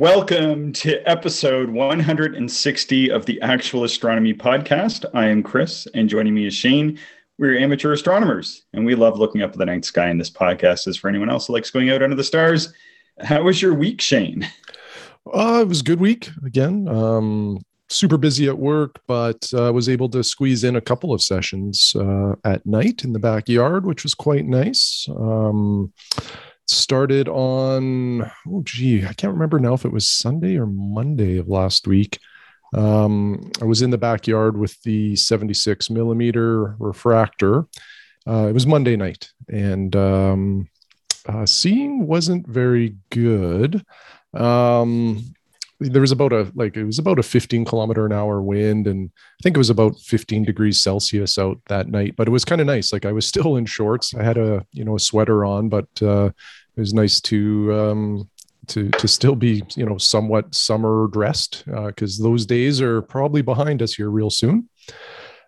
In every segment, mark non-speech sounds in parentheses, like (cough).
Welcome to episode 160 of the Actual Astronomy Podcast. I am Chris, and joining me is Shane. We're amateur astronomers, and we love looking up at the night sky. And this podcast is for anyone else who likes going out under the stars. How was your week, Shane? Uh, it was a good week again. Um, super busy at work, but uh, was able to squeeze in a couple of sessions uh, at night in the backyard, which was quite nice. Um, started on oh gee i can't remember now if it was sunday or monday of last week. Um, i was in the backyard with the 76 millimeter refractor. Uh, it was monday night and um, uh, seeing wasn't very good. Um, there was about a like it was about a 15 kilometer an hour wind and i think it was about 15 degrees celsius out that night but it was kind of nice like i was still in shorts i had a you know a sweater on but uh, it was nice to um, to to still be you know somewhat summer dressed because uh, those days are probably behind us here real soon.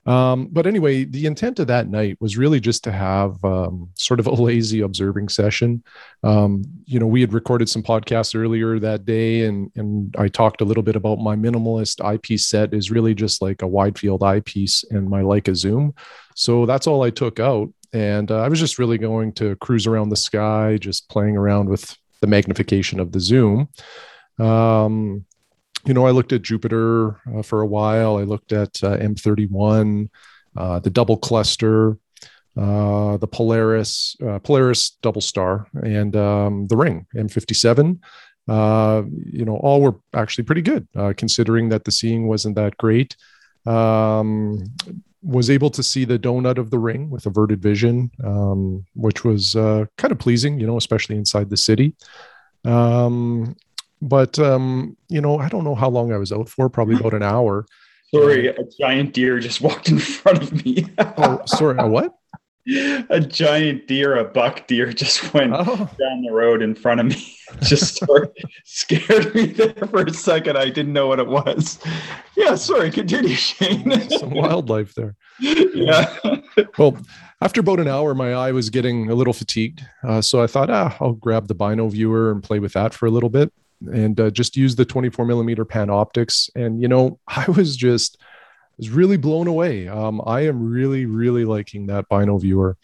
Um, but anyway, the intent of that night was really just to have um, sort of a lazy observing session. Um, you know, we had recorded some podcasts earlier that day, and and I talked a little bit about my minimalist eyepiece set is really just like a wide field eyepiece and my Leica zoom. So that's all I took out and uh, I was just really going to cruise around the sky, just playing around with the magnification of the zoom. Um, you know, I looked at Jupiter uh, for a while. I looked at uh, M31, uh, the double cluster, uh, the Polaris, uh, Polaris double star, and um, the Ring M57. you know, all were actually pretty good, considering that the seeing wasn't that great. Um, was able to see the donut of the ring with averted vision, um, which was uh, kind of pleasing, you know, especially inside the city. Um, but um, you know, I don't know how long I was out for. Probably about an hour. (laughs) Sorry, a giant deer just walked in front of me. (laughs) oh, sorry, a what? a giant deer, a buck deer, just went oh. down the road in front of me. (laughs) just of scared me there for a second. I didn't know what it was. Yeah, sorry. Continue, Shane. Some wildlife there. Yeah. well, after about an hour, my eye was getting a little fatigued, uh, so I thought, ah, I'll grab the binoviewer and play with that for a little bit, and uh, just use the 24 millimeter Panoptics. And you know, (laughs) I was just was really blown away. Um, I am really, really liking that binoviewer.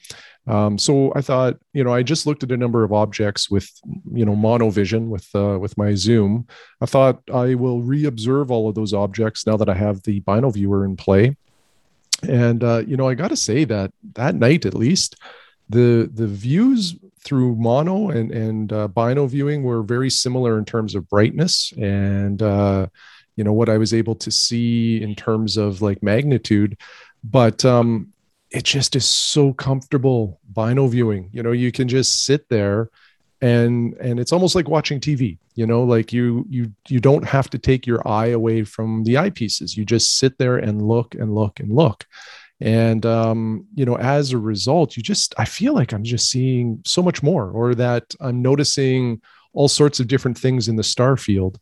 Um, so I thought, you know, I just looked at a number of objects with, you know, monovision with uh, with my zoom. I thought I will reobserve all of those objects now that I have the binoviewer in play. And uh, you know, I got to say that that night, at least, the the views through mono and and uh, binoviewing were very similar in terms of brightness and uh, you know what i was able to see in terms of like magnitude. But um it just is so comfortable binoviewing. You know you can just sit there and and it's almost like watching tv you know like you you you don't have to take your eye away from the eyepieces. You just sit there and look and look and look and um you know as a result you just i feel like i'm just seeing so much more or that i'm noticing all sorts of different things in the star field.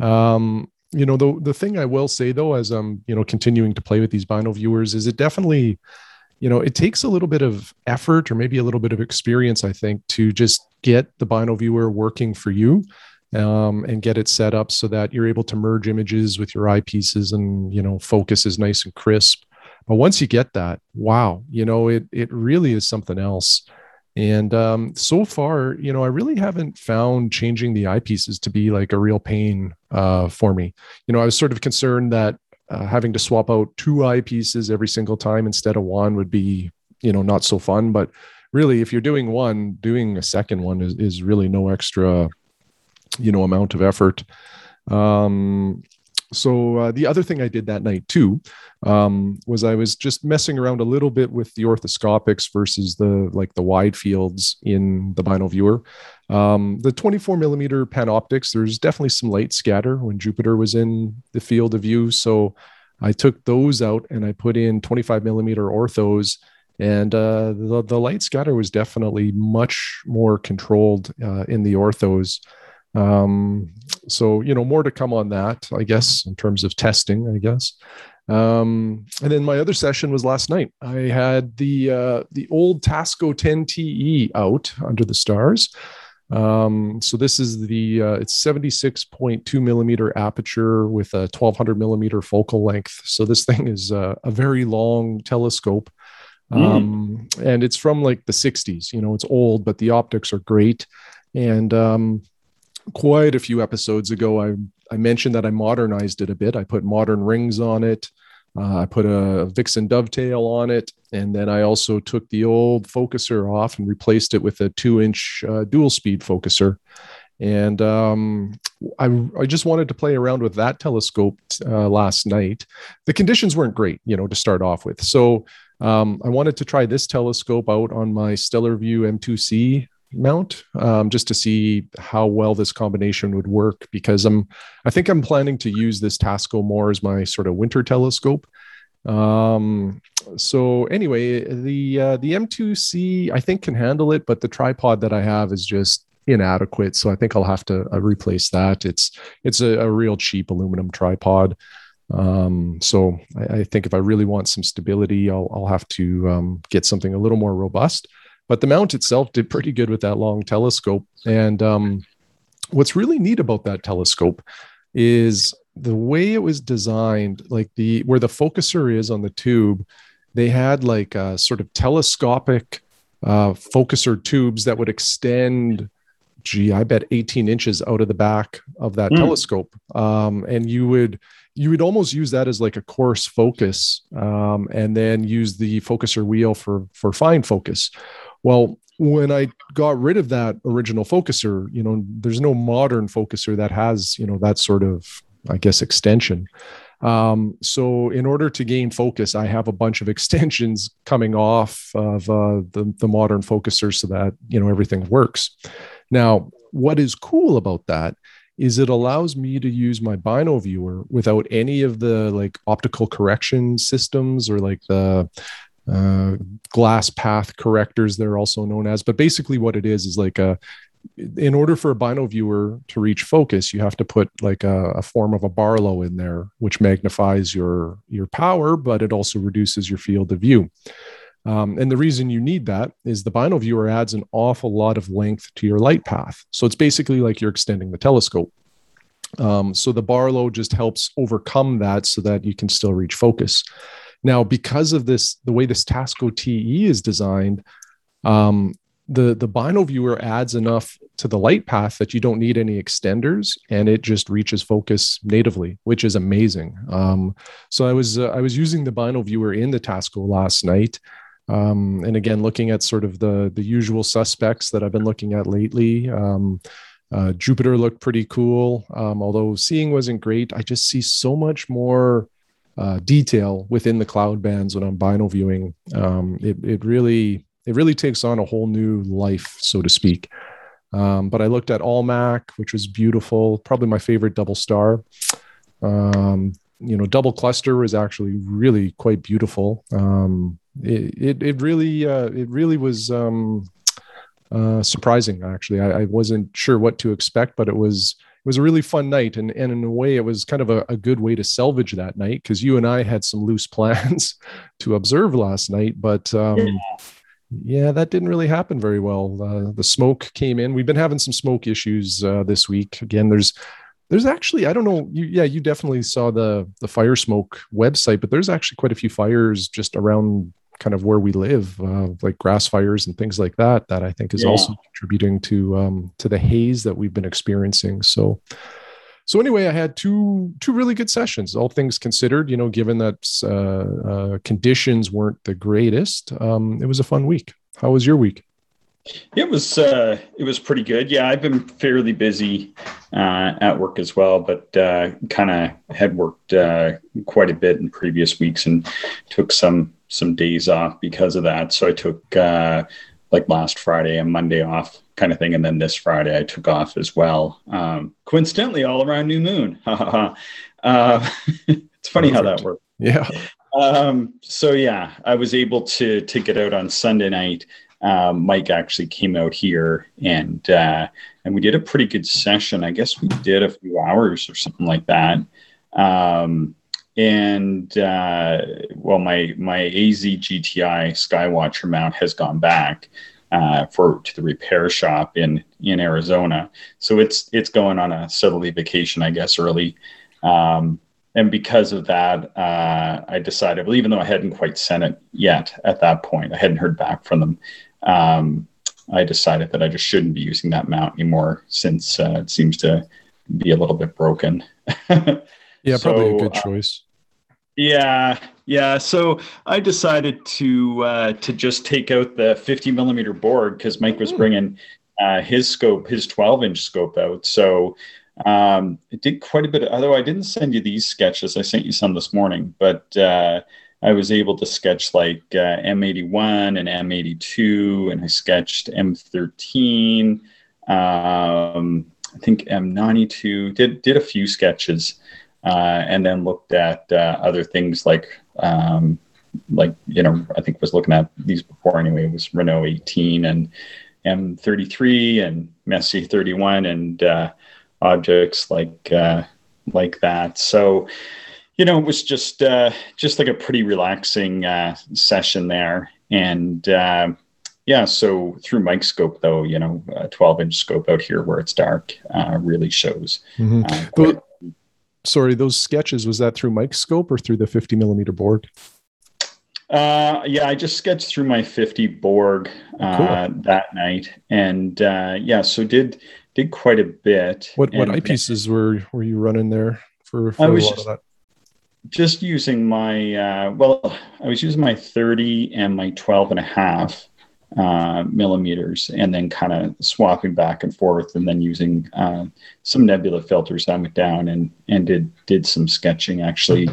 Um you know the the thing i will say though as i'm you know continuing to play with these binoviewers is it definitely you know it takes a little bit of effort or maybe a little bit of experience i think to just get the binoviewer working for you um, and get it set up so that you're able to merge images with your eyepieces and you know focus is nice and crisp but once you get that wow you know it it really is something else and um, so far, you know, I really haven't found changing the eyepieces to be like a real pain uh, for me. You know, I was sort of concerned that uh, having to swap out two eyepieces every single time instead of one would be, you know, not so fun. But really, if you're doing one, doing a second one is, is really no extra, you know, amount of effort. Um, so uh, the other thing I did that night too um, was I was just messing around a little bit with the orthoscopics versus the like the wide fields in the binoviewer. Um, the 24 millimeter Panoptics, there's definitely some light scatter when Jupiter was in the field of view. So I took those out and I put in 25 millimeter orthos and uh, the, the light scatter was definitely much more controlled uh, in the orthos um, so you know more to come on that i guess in terms of testing i guess um, and then my other session was last night i had the uh, the old Tasco 10TE out under the stars Um, so this is the uh, it's 76.2 millimeter aperture with a 1200 millimeter focal length. So this (laughs) thing is uh, a very long telescope. Hmm. Um, mm. and it's from like the 60s. You know, it's old, but the optics are great. And um, quite a few episodes ago, I I mentioned that I modernized it a bit. I put modern rings on it. Uh, I put a Vixen dovetail on it, and then I also took the old focuser off and replaced it with a two-inch uh, dual speed focuser. And um, I, I just wanted to play around with that telescope uh, last night. The conditions weren't great, you know, to start off with. So um, I wanted to try this telescope out on my Stellarvue M2C mount um, just to see how well this combination would work because I'm I think I'm planning to use this Tasco more as my sort of winter telescope. Um, so anyway, the uh, the M2C I think can handle it, but the tripod that I have is just inadequate. So I think I'll have to uh, replace that. It's it's a, a, real cheap aluminum tripod. Um, so I, I, think if I really want some stability, I'll I'll have to um, get something a little more robust. But the mount itself did pretty good with that long telescope. And um, what's really neat about that telescope is the way it was designed, like the where the focuser is on the tube, they had like a sort of telescopic uh, focuser tubes that would extend gee i bet 18 inches out of the back of that mm. telescope um, and you would you would almost use that as like a coarse focus um, and then use the focuser wheel for for fine focus well, when I got rid of that original focuser, you know, there's no modern focuser that has, you know, that sort of, I guess, extension. Um, so in order to gain focus, I have a bunch of (laughs) extensions coming off of uh, the, the modern focusers so that, you know, everything works. Now, what is cool about that is it allows me to use my binoviewer without any of the like optical correction systems or like the uh, glass path correctors they're also known as. But basically what it is is like a in order for a binoviewer to reach focus you have to put like a, a, form of a barlow in there which magnifies your your power but it also reduces your field of view. Um, and the reason you need that is the binoviewer adds an awful lot of length to your light path. So it's basically like you're extending the telescope. Um, so the barlow just helps overcome that so that you can still reach focus now, because of this, the way this Tasco TE is designed, um, the the binoviewer adds enough to the light path that you don't need any extenders, and it just reaches focus natively, which is amazing. Um, so I was uh, I was using the binoviewer in the Tasco last night. Um, and again, looking at sort of the the usual suspects that I've been looking at lately. Um, uh, Jupiter looked pretty cool, um, although seeing wasn't great. I just see so much more uh, detail within the cloud bands when I'm binoviewing. Um, it, it really it really takes on a whole new life, so to speak. Um, but I looked at Almach, which was beautiful, probably my favorite double star. Um, you know, double cluster was actually really quite beautiful. Um, it, it, it really uh, it really was um, uh, surprising. Actually, I, I wasn't sure what to expect, but it was was a really fun night and, and in a way it was kind of a, a good way to salvage that night because you and i had some loose plans (laughs) to observe last night but um, yeah. yeah. that didn't really happen very well uh, the smoke came in we've been having some smoke issues uh, this week again there's there's actually i don't know you, yeah you definitely saw the the fire smoke website but there's actually quite a few fires just around kind of where we live, uh, like grass fires and things like that, that I think is yeah. also contributing to um, to the haze that we've been experiencing. So, so anyway, I had two two really good sessions, all things considered. You know, given that uh, uh, conditions weren't the greatest, um, it was a fun week. How was your week? It was uh, it was pretty good. Yeah, I've been fairly busy uh, at work as well, but uh, kind of had worked uh, quite a bit in previous weeks and took some some days off because of that. So I took uh, like last Friday and Monday off, kind of thing, and then this Friday I took off as well. Um, coincidentally, all around new moon. (laughs) uh, (laughs) it's funny Perfect. how that works. Yeah. Um, so yeah, I was able to to get out on Sunday night. Um, Mike actually came out here and uh, and we did a pretty good session. I guess we did a few hours or something like that. Um, and uh, well, my my AZ GTI Skywatcher mount has gone back. uh, for to the repair shop in in Arizona. So it's it's going on a southerly vacation, I guess, early. Um, and because of that, uh, I decided, well, even though I hadn't quite sent it yet at that point, I hadn't heard back from them. Um, I decided that I just shouldn't be using that mount anymore since uh, it seems to be a little bit broken. (laughs) yeah, so, probably a good uh, choice. Uh, yeah, yeah. So I decided to uh, to just take out the 50 millimeter Borg because Mike was hmm. bringing uh, his scope, his 12 inch scope out. So um, it did quite a bit. Of, although I didn't send you these sketches, I sent you some this morning, but uh, I was able to sketch like uh, M81 and M82, and I sketched M13. Um, I think M92. Did did a few sketches, and then looked at uh, other things like um, like you know I think was looking at these before anyway. It was Renault 18 and M33 and Messier 31 and uh, objects like uh, like that. So, you know, it was just uh, just like a pretty relaxing uh, session there, and uh, yeah. So through Mike's scope, though, you know, a 12 inch scope out here where it's dark uh, really shows. Mm-hmm. Uh, well, sorry, those sketches was that through Mike's scope or through the 50 millimeter Borg? Uh, yeah, I just sketched through my 50 Borg uh, cool. that night, and uh, yeah, so did did quite a bit. What what eyepieces were were you running there for, for I was just, just using my uh, well, I was using my 30 and my 12 and a half uh, millimeters, and then kind of swapping back and forth, and then using uh, some nebula filters. I went down and and did did some sketching actually.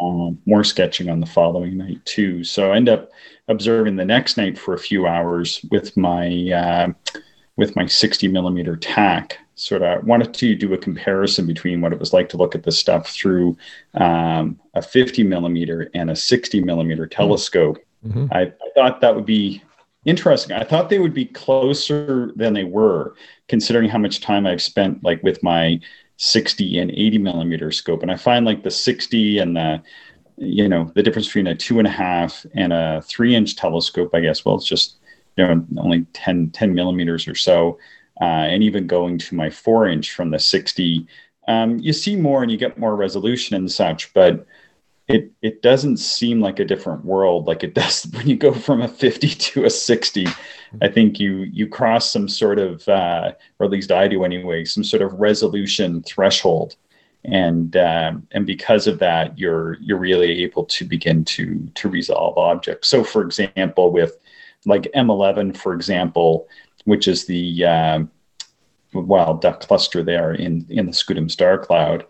Um, more sketching on the following night too. So I end up observing the next night for a few hours with my uh, with my 60 millimeter Tak sort of wanted to do a comparison between what it was like to look at this stuff through um, a 50 millimeter and a 60 millimeter mm-hmm. telescope. Mm-hmm. I, I, thought that would be interesting. I thought they would be closer than they were, considering how much time I've spent like with my 60 and 80 millimeter scope. And I find like the 60 and the you know the difference between a two and a half and a three inch telescope i guess well it's just you know only 10, 10 millimeters or so uh, and even going to my four inch from the 60 um, you see more and you get more resolution and such but it it doesn't seem like a different world like it (laughs) does when you go from a 50 to a 60 i think you you cross some sort of uh, or at least i do anyway some sort of resolution threshold and um, and because of that you're you're really able to begin to to resolve objects so for example with like M11, for example, which is the uh, wild duck cluster there in, in the Scutum star cloud.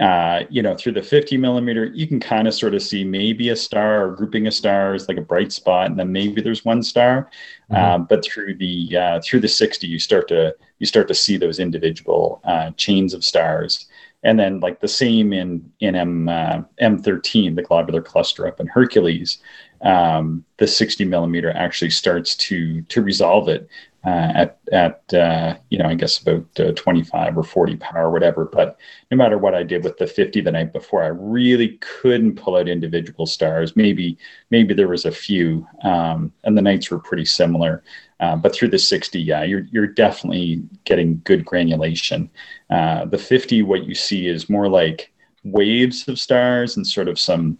Uh, you know, through the 50 millimeter, you can kind of sort of see maybe a star or grouping of stars, like a bright spot, and then maybe there's one star. Mm-hmm. Uh, but through the uh, through the 60, you start to you start to see those individual uh, chains of stars and then like the same in in M uh, M13, the globular cluster up in Hercules, um, the 60 millimeter actually starts to to resolve it uh, at at uh, you know I guess about uh, 25 or 40 power, whatever. But no matter what I did with the 50 the night before, I really couldn't pull out individual stars. Maybe maybe there was a few, um, and the nights were pretty similar. Uh, but through the 60, yeah, you're you're definitely getting good granulation. Uh, the 50, what you see is more like waves of stars and sort of some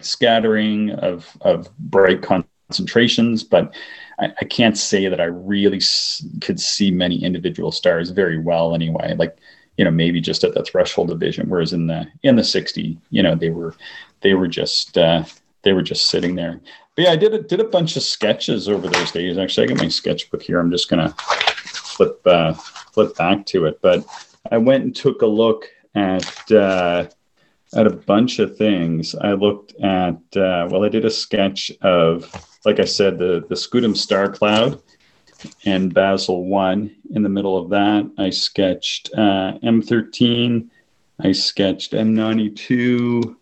scattering of of bright concentrations, but I, I can't say that I really s- could see many individual stars very well anyway. Like you know maybe just at the threshold of vision, whereas in the in the 60, you know they were they were just uh, they were just sitting there. But yeah, I did a, did a bunch of sketches over those days. Actually, I got my sketchbook here. I'm just gonna flip uh, flip back to it. But I went and took a look at uh, at a bunch of things. I looked at uh, well, I did a sketch of, like I said, the the Scutum star cloud and Basil one. In the middle of that, I sketched uh, M13. I sketched M92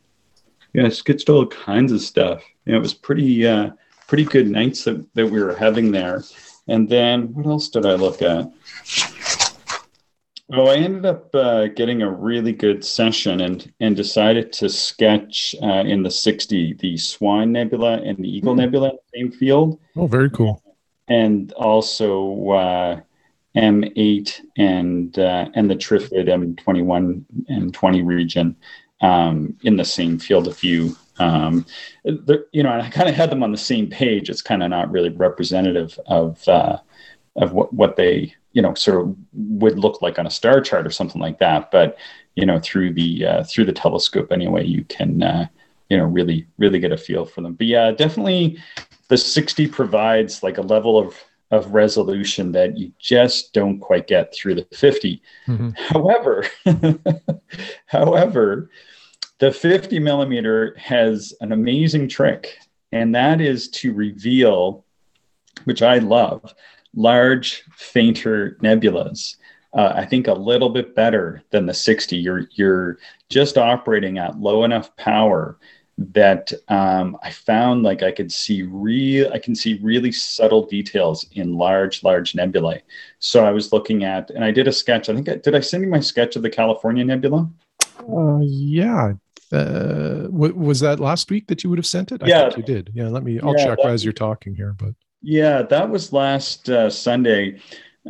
yeah, I sketched all kinds of stuff. Know, it was pretty uh, pretty good nights that, that we were having there. And then what else did I look at? Oh, I ended up uh, getting a really good session and and decided to sketch uh, in the 60 the Swan Nebula and the Eagle mm. Nebula in the same field. Oh, very cool. and also uh, M8 and uh, and the Trifid M21 and 20 region um, in the same field of view. Um, you know, I kind of had them on the same page. It's kind of not really representative of uh, of what what they you know sort of would look like on a star chart or something like that. But you know, through the uh, through the telescope anyway, you can uh, you know really really get a feel for them. But yeah, definitely the 60 provides like a level of of resolution that you just don't quite get through the 50. Mm-hmm. However, (laughs) however, the 50 millimeter has an amazing trick, and that is to reveal, which I love, large, fainter nebulas. Uh, I think a little bit better than the 60. You're you're just operating at low enough power that um, I found like I could see real, I can see really subtle details in large, large nebulae. So I was looking at, and I did a sketch. I think I, did I send you my sketch of the California Nebula? Uh, yeah. Uh, was that last week that you would have sent it? I yeah, you did. Yeah, let me. I'll yeah, check as you're talking here. But yeah, that was last uh, Sunday.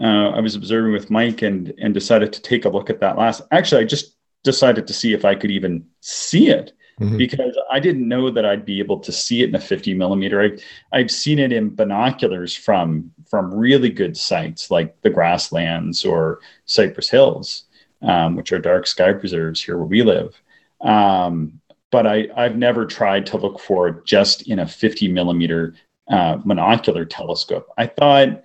Uh, I was observing with Mike and and decided to take a look at that last. Actually, I just decided to see if I could even see it mm-hmm. because I didn't know that I'd be able to see it in a 50 millimeter. I've, I've seen it in binoculars from from really good sites like the grasslands or Cypress Hills, um, which are dark sky preserves here where we live. Um, but I, I've never tried to look for it just in a 50 millimeter uh, monocular telescope. I thought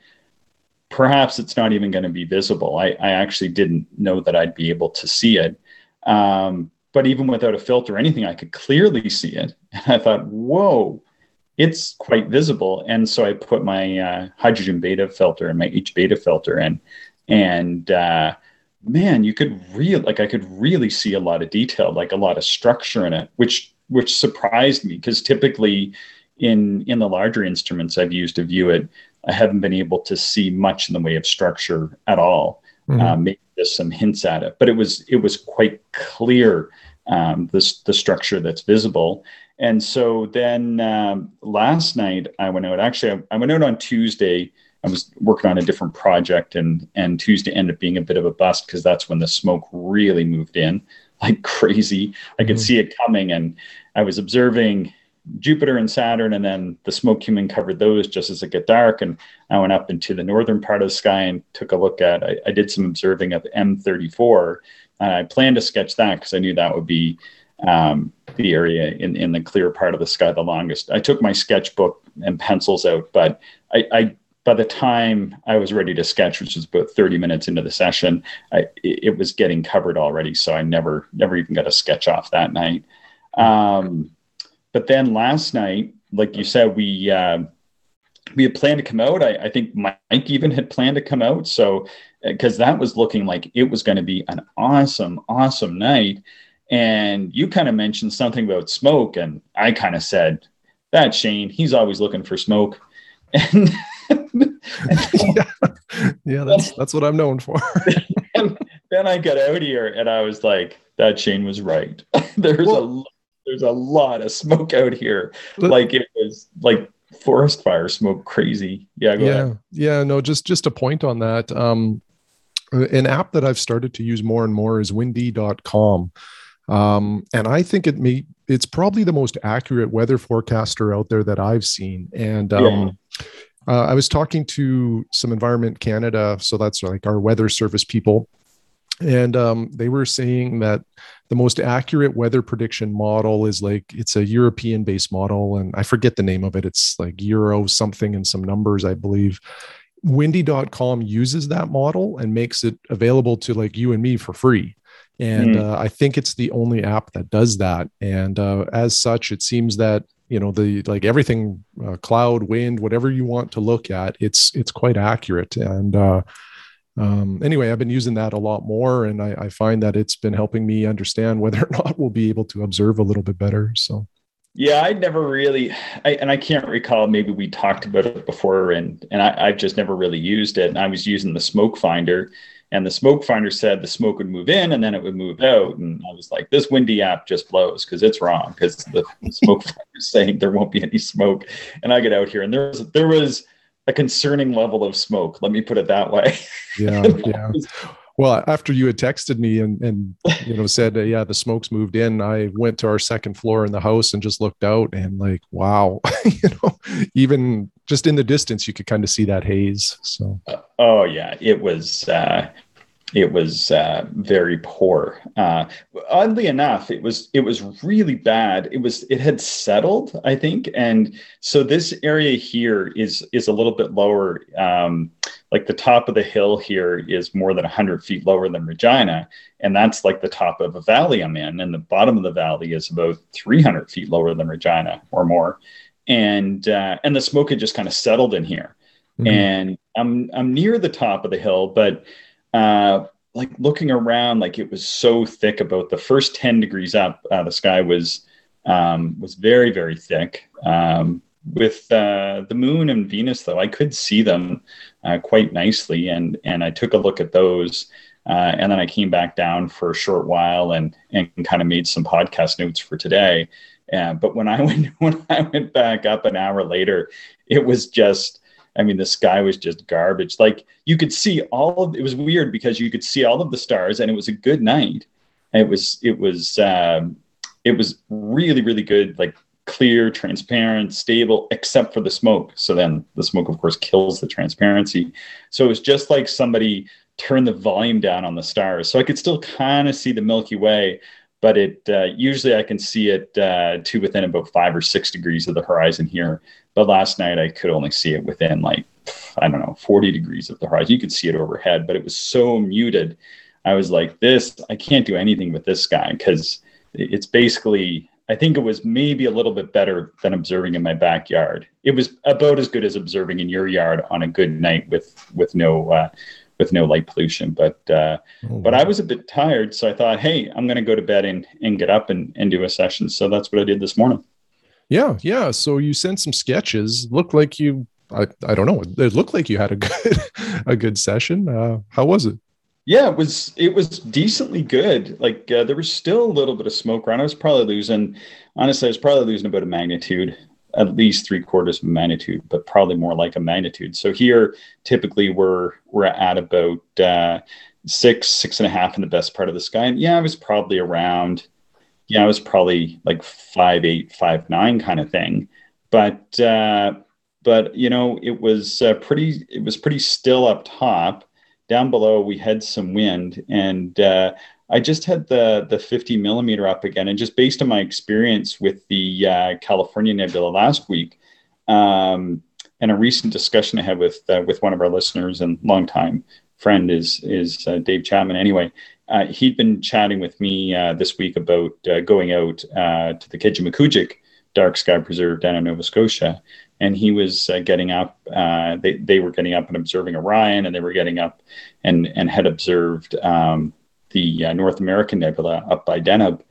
perhaps it's not even going to be visible. I, I, actually didn't know that I'd be able to see it. Um, but even without a filter or anything, I could clearly see it. And I thought, whoa, it's quite visible. And so I put my uh, hydrogen beta filter and my H beta filter in. And uh, man, you could really, like, I could really see a lot of detail, like a lot of structure in it, which which surprised me because typically in in the larger instruments I've used to view it, I haven't been able to see much in the way of structure at all. Mm-hmm. Uh, maybe just some hints at it, but it was it was quite clear um, the the structure that's visible. And so then um, last night I went out. Actually, I, I, went out on Tuesday. I was working on a different project, and and Tuesday ended up being a bit of a bust because that's when the smoke really moved in like (laughs) crazy. I could mm-hmm. see it coming, and I was observing Jupiter and Saturn, and then the smoke and covered those just as it got dark. And I went up into the northern part of the sky and took a look at. I, I did some observing of M34, and I planned to sketch that because I knew that would be um, the area in in the clear part of the sky the longest. I took my sketchbook and pencils out, but I, I by the time I was ready to sketch, which was about 30 minutes into the session, I, it, was getting covered already. So I never, never even got a sketch off that night. Um, but then last night, like you said, we uh, we had planned to come out. I, I, think Mike even had planned to come out. So because that was looking like it was going to be an awesome, awesome night. And you kind of mentioned something about smoke, and I kind of said, "That Shane, he's always looking for smoke." (laughs) And, (laughs) yeah, yeah, that's (laughs) that's what I'm known for. and then I got out here, and I was like, "That Shane was right. There's well, a there's a lot of smoke out here. like it was like forest fire smoke crazy. Yeah, yeah, ahead. yeah. No, just just a point on that. Um, an app that I've started to use more and more is windy.com. Um, and I think it may it's probably the most accurate weather forecaster out there that I've seen. And um, yeah. uh, I was talking to some Environment Canada, so that's like our weather service people, and um, they were saying that the most accurate weather prediction model is like it's a European based model, and I forget the name of it. It's like Euro something and some numbers, I believe windy.com uses that model and makes it available to like you and me for free and mm. uh, i think it's the only app that does that and uh, as such it seems that you know the like everything uh, cloud wind whatever you want to look at it's it's quite accurate and uh, um, anyway i've been using that a lot more and I, I find that it's been helping me understand whether or (laughs) not we'll be able to observe a little bit better so yeah, I never really, I, and I can't recall. Maybe we talked about it before, and and I, I've just never really used it. And I was using the smoke finder, and the smoke finder said the smoke would move in and then it would move out. And I was like, this windy app just blows because it's wrong because the smoke (laughs) finder is saying there won't be any smoke. And I get out here, and there was there was a concerning level of smoke. Let me put it that way. Yeah, (laughs) yeah. Well, after you had texted me and and you know said uh, yeah the smoke's moved in, I went to our second floor in the house and just looked out and like wow, (laughs) you know, even just in the distance you could kind of see that haze. So uh, oh yeah, it was uh, it was uh, very poor. Uh, oddly enough, it was it was really bad. It was it had settled, I think, and so this area here is is a little bit lower. Um, like the top of the hill here is more than 100 feet lower than Regina, and that's like the top of a valley I'm in, and the bottom of the valley is about 300 feet lower than Regina or more, and uh, and the smoke had just kind of settled in here, mm-hmm. and I'm I'm near the top of the hill, but uh, like looking around, like it was so thick. About the first ten degrees up, uh, the sky was um, was very very thick. Um, with uh, the moon and Venus, though, I could see them uh, quite nicely, and and I took a look at those. Uh, and then I came back down for a short while and and kind of made some podcast notes for today. Uh, but when I (laughs) went when I went back up an hour later, it was just I mean, the sky was just garbage. Like you could see all of it was weird because you could see all of the stars, and it was a good night. It was it was um, it was really really good, like clear, transparent, stable, except for the smoke. So then the smoke, of course, kills the transparency. So it was just like somebody turned the volume down on the stars. So I could still kind of see the Milky Way, but it uh, usually I can see it uh, to within about five or six degrees of the horizon here. But last night I could only see it within like I don't know 40 degrees of the horizon. You could see it overhead, but it was so muted. I was like, this I can't do anything with this guy because it's basically I think it was maybe a little bit better than observing in my backyard. It was about as good as observing in your yard on a good night with with no uh, with no light pollution. But uh, oh, but I was a bit tired, so I thought, hey, I'm going to go to bed and and get up and and do a session. So that's what I did this morning. Yeah, yeah. So you sent some sketches. Looked like you. I, I don't know. It looked like you had a (laughs) good a good session. Uh, how was it? Yeah, it was it was decently good. Like uh, there was still a little bit of smoke around. I was probably losing. Honestly, I was probably losing about a magnitude at least three quarters of magnitude, but probably more like a magnitude. So here, typically we're we're at about uh, six, six and a half in the best part of the sky. And yeah, I was probably around. Yeah, I was probably like five eight, five nine kind of thing. But uh, but you know, it was uh, pretty. It was pretty still up top. Down below, we had some wind, and uh, I just had the the 50 millimeter up again, and just based on my experience with the uh, California Nebula last week, um, and a recent discussion I had with uh, with one of our listeners and longtime friend is is uh, Dave Chapman. Anyway, uh, he'd been chatting with me uh, this week about uh, going out to the Kejimkujik Dark Sky Preserve down in Nova Scotia, and he was getting up. they they were getting up and observing Orion, and they were getting up and and had observed. Um, the uh, North American Nebula up by Deneb.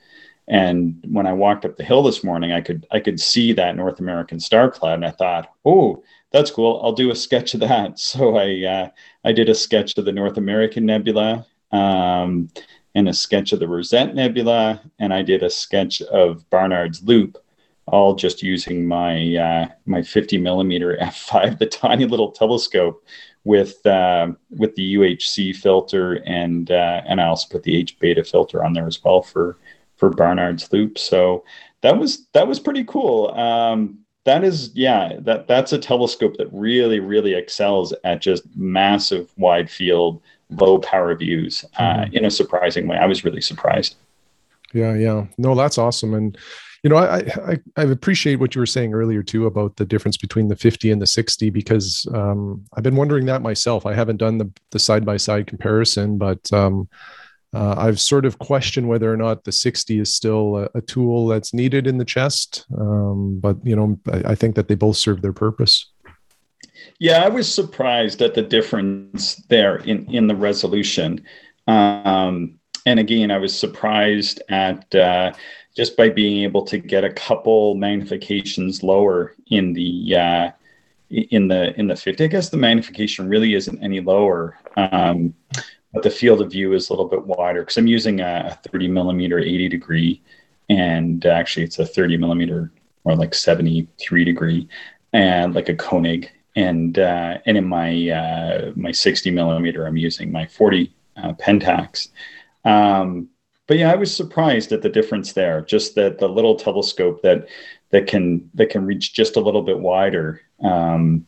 And when I walked up the hill this morning, I could I could see that North American star cloud, and I thought, oh, that's cool. I'll do a sketch of that. (laughs) So I uh, I did a sketch of the North American Nebula, um, and a sketch of the Rosette Nebula, and I did a sketch of Barnard's Loop, all just using my uh, my 50 millimeter (laughs) f5, the tiny little telescope, with uh, with the UHC filter and uh, and I also put the H beta filter on there as well for for Barnard's loop. So that was that was pretty cool. Um, that is yeah that that's a telescope that really really excels at just massive wide field low power views uh, mm-hmm. in a surprising way. I was really surprised. Yeah, yeah. No, that's awesome. And you know, I, I, I appreciate what you were saying earlier too about the difference between the 50 and the 60 because um, I've been wondering that myself. I haven't done the the side by side comparison, but um, uh, I've sort of questioned whether or not the 60 is still a, a tool that's needed in the chest. Um, but you know, I, I think that they both serve their purpose. Yeah, I was surprised at the difference there in in the resolution. Um, and again, I was surprised at uh, just by being able to get a couple magnifications lower in the uh, in the in the 50 i guess the magnification really isn't any lower um, but the field of view is a little bit wider because i'm using a 30 millimeter 80 degree and actually it's a 30 millimeter or like 73 degree and like a koenig and uh, and in my uh, my 60 millimeter, I'm using my 40 uh, Pentax. Um, but yeah, I was surprised at the difference there. Just that the little telescope that that can that can reach just a little bit wider um,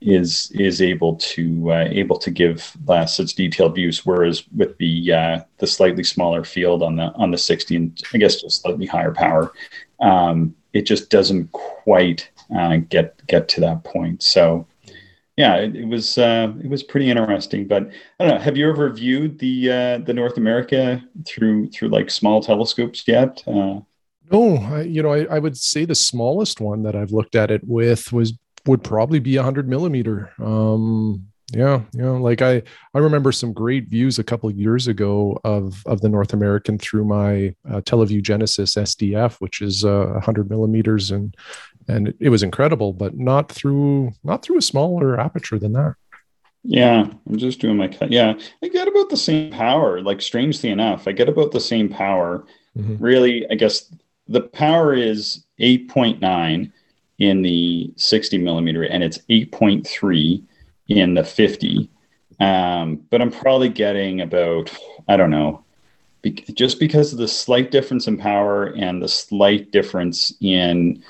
is is able to uh, able to give uh, such detailed views. Whereas with the uh, the slightly smaller field on the on the 60 and I guess just slightly higher power, um, it just doesn't quite uh, get get to that point. So yeah, it, it was uh, it was pretty interesting. But I don't know. Have you ever viewed the uh, the North America through through like small telescopes yet? Uh, no, I, you know, I, I would say the smallest one that I've looked at it with was would probably be a hundred millimeter. Um, yeah, yeah. Like I, I remember some great views a couple of years ago of of the North American through my uh, Televue Genesis SDF, which is uh, 100 millimeters, and and it was incredible, but not through not through a smaller aperture than that. Yeah, I'm just doing my cut. Yeah, I get about the same power. Like strangely enough, I get about the same power. Mm-hmm. Really, I guess the power is 8.9 in the 60 millimeter, and it's 8.3 in the 50. Um, but I'm probably getting about I don't know, be- just because of the slight difference in power and the slight difference in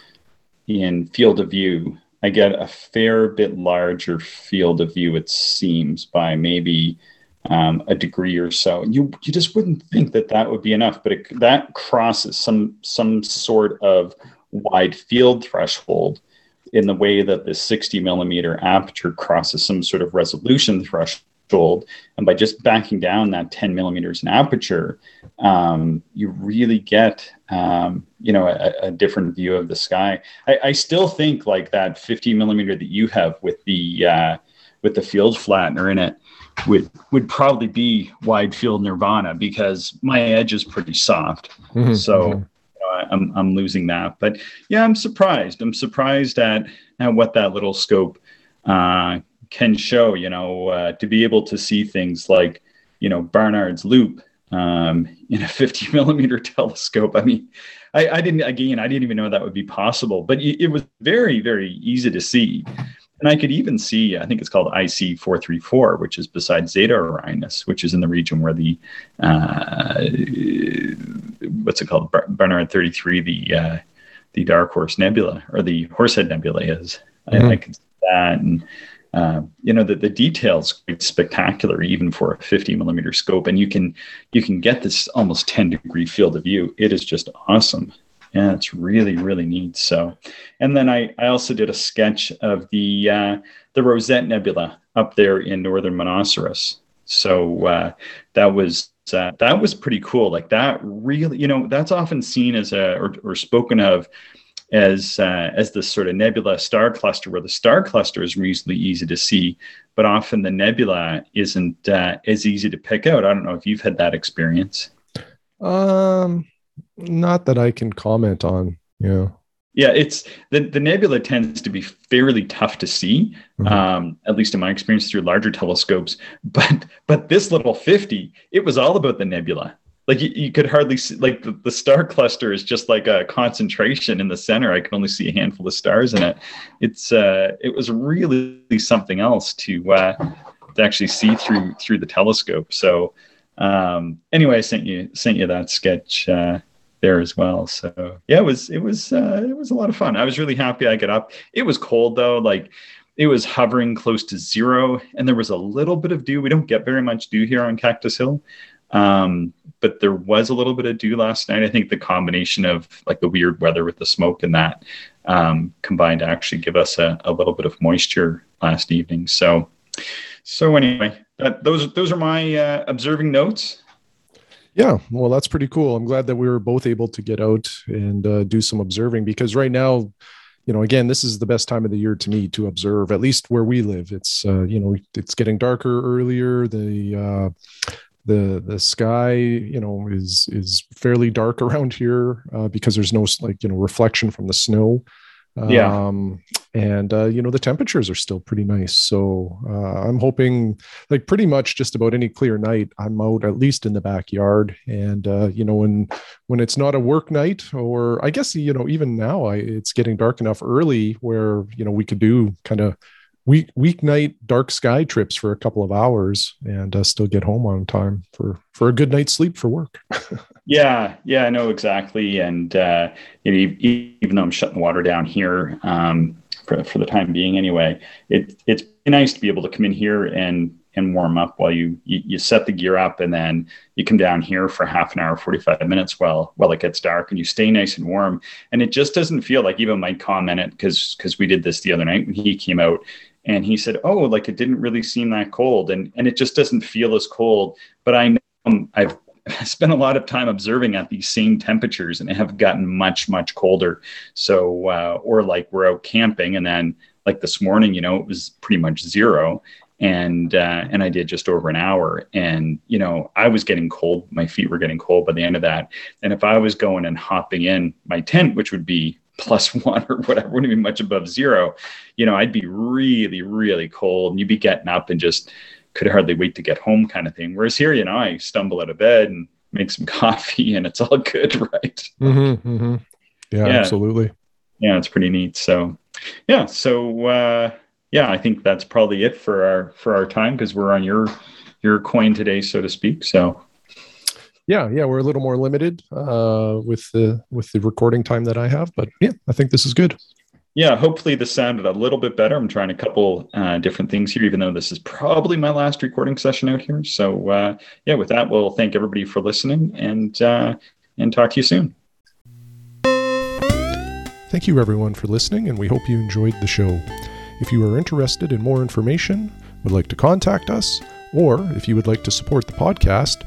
in field of view, I get a fair bit larger field of view, it seems, by maybe um, a degree or so. You you just wouldn't think that that would be enough, but it, that crosses some some sort of wide field threshold in the way that the 60 millimeter aperture crosses some sort of resolution threshold and by just backing down that 10 millimeters in aperture, um, you really get, um, you know, a, a, different view of the sky. I, I, still think like that 50 millimeter that you have with the uh, with the field flattener in it would would probably be wide field nirvana because my edge is pretty soft. Mm-hmm, so. Mm-hmm. I'm, I'm losing that, but yeah, I'm surprised. I'm surprised at, at what that little scope uh, can show, you know, uh, to be able to see things like, you know, Barnard's loop um, in a (laughs) 50 millimeter telescope. I mean, I, I, didn't, again, I didn't even know that would be possible, but it was very, very easy to see. And I could even see, I think it's called IC 434, which is beside Zeta Orionis, which is in the region where the, uh, what's it called? Barnard 33, the, uh, the Dark Horse Nebula or the Horsehead Nebula is. Mm-hmm. I, I could see that. And, uh, you know, the, the details quite spectacular, even for a 50 millimeter scope. And you can you can get this almost 10 degree field of view. It is just awesome. Yeah, it's really, really neat. So, and then I, I also did a sketch of the uh, the Rosette Nebula up there in northern Monoceros. So uh, that was uh, that was pretty cool. Like that really, you know, that's often seen as a or, or spoken of as uh, as this sort of nebula star cluster, where the star cluster is reasonably easy to see, but often the nebula isn't uh, as easy to pick out. I don't know if you've had that experience. Um, not that I can comment on. Yeah. Yeah, it's the, the nebula tends to be fairly tough to see, mm-hmm. um, at least in my experience through larger telescopes. But but this little 50, it was all about the nebula like you, you, could hardly see like the, the, star (laughs) cluster is just like a concentration in the center. I could only see a handful of stars in it. It's uh it was really something else to uh to actually see through through the telescope. So um anyway i sent you sent you that sketch uh there as well. So yeah it was it was uh it was a lot of fun. I was really happy i got up. It was cold though. Like it was hovering close to zero and there was a little bit of dew. We don't get very much dew here on cactus hill. Um, but there was a little bit of dew last night. I think the combination of like the weird weather with the smoke and that um, combined to actually give us a, a little bit of moisture last evening. So, so anyway, that, those those are my uh, observing notes. Yeah, well, that's pretty cool. I'm glad that we were both able to get out and uh, do some observing because right now, you know, again, this is the best time of the year to me to observe. At least where we live, it's uh, you know, it's getting darker earlier. The uh, the the sky you know is is fairly dark (laughs) around here uh, because there's no like you know reflection from the snow. Yeah. Um, and uh, you know the temperatures are still pretty nice. So uh, i'm hoping like pretty much just about any clear night i'm out at least in the backyard. And uh, you know when when it's not a work night or i guess you know even now I, it's getting dark enough early where you know we could do kind of week weeknight dark sky trips for a couple of hours and uh, still get home on time for for a good night's sleep for work. (laughs) yeah, yeah, I know exactly. And uh, you know, even though I'm shutting the water down here um, for for the time being, anyway, it it's nice to be able to come in here and and warm up while you, you, you set the gear up and then you come down here for half an hour 45 minutes while while it gets dark and you stay nice and warm and it just doesn't feel like even mike commented because because we did this the other night when he came out and he said oh like it didn't really seem that cold and and it just doesn't feel as cold but i know um, i've (laughs) spent a lot of time observing at these same temperatures and have gotten much much colder so uh, or like we're out camping and then like this morning you know it was pretty much zero and uh, and I did just over an hour. And you know, I was getting cold. My feet were getting cold by the end of that. And if I was going and hopping in my tent, which would be plus (laughs) one or whatever, wouldn't be much above zero, you know, I'd be really, really cold. And you'd be getting up and just could hardly wait to get home, kind of thing. Whereas here, you know, I stumble out of bed and make some (laughs) coffee, and it's all good, (laughs) right? Mm-hmm, mm-hmm. Yeah, yeah, absolutely. Yeah, it's pretty neat. So, yeah, so. uh yeah, I think that's probably it for our for our time because we're on your your coin today, so to speak. So yeah, yeah, we're a little more limited uh, with the with the recording time that I have, but yeah, I think this is good. Yeah, hopefully this sounded a little bit better. I'm trying a couple uh, different things here, even though this is probably my last recording session out here. So uh, yeah, with that, we'll thank everybody for listening and uh, and talk to you soon. Thank you everyone for listening, and we hope you enjoyed the show. If you are interested in more information, would like to contact us, or if you would like to support the podcast,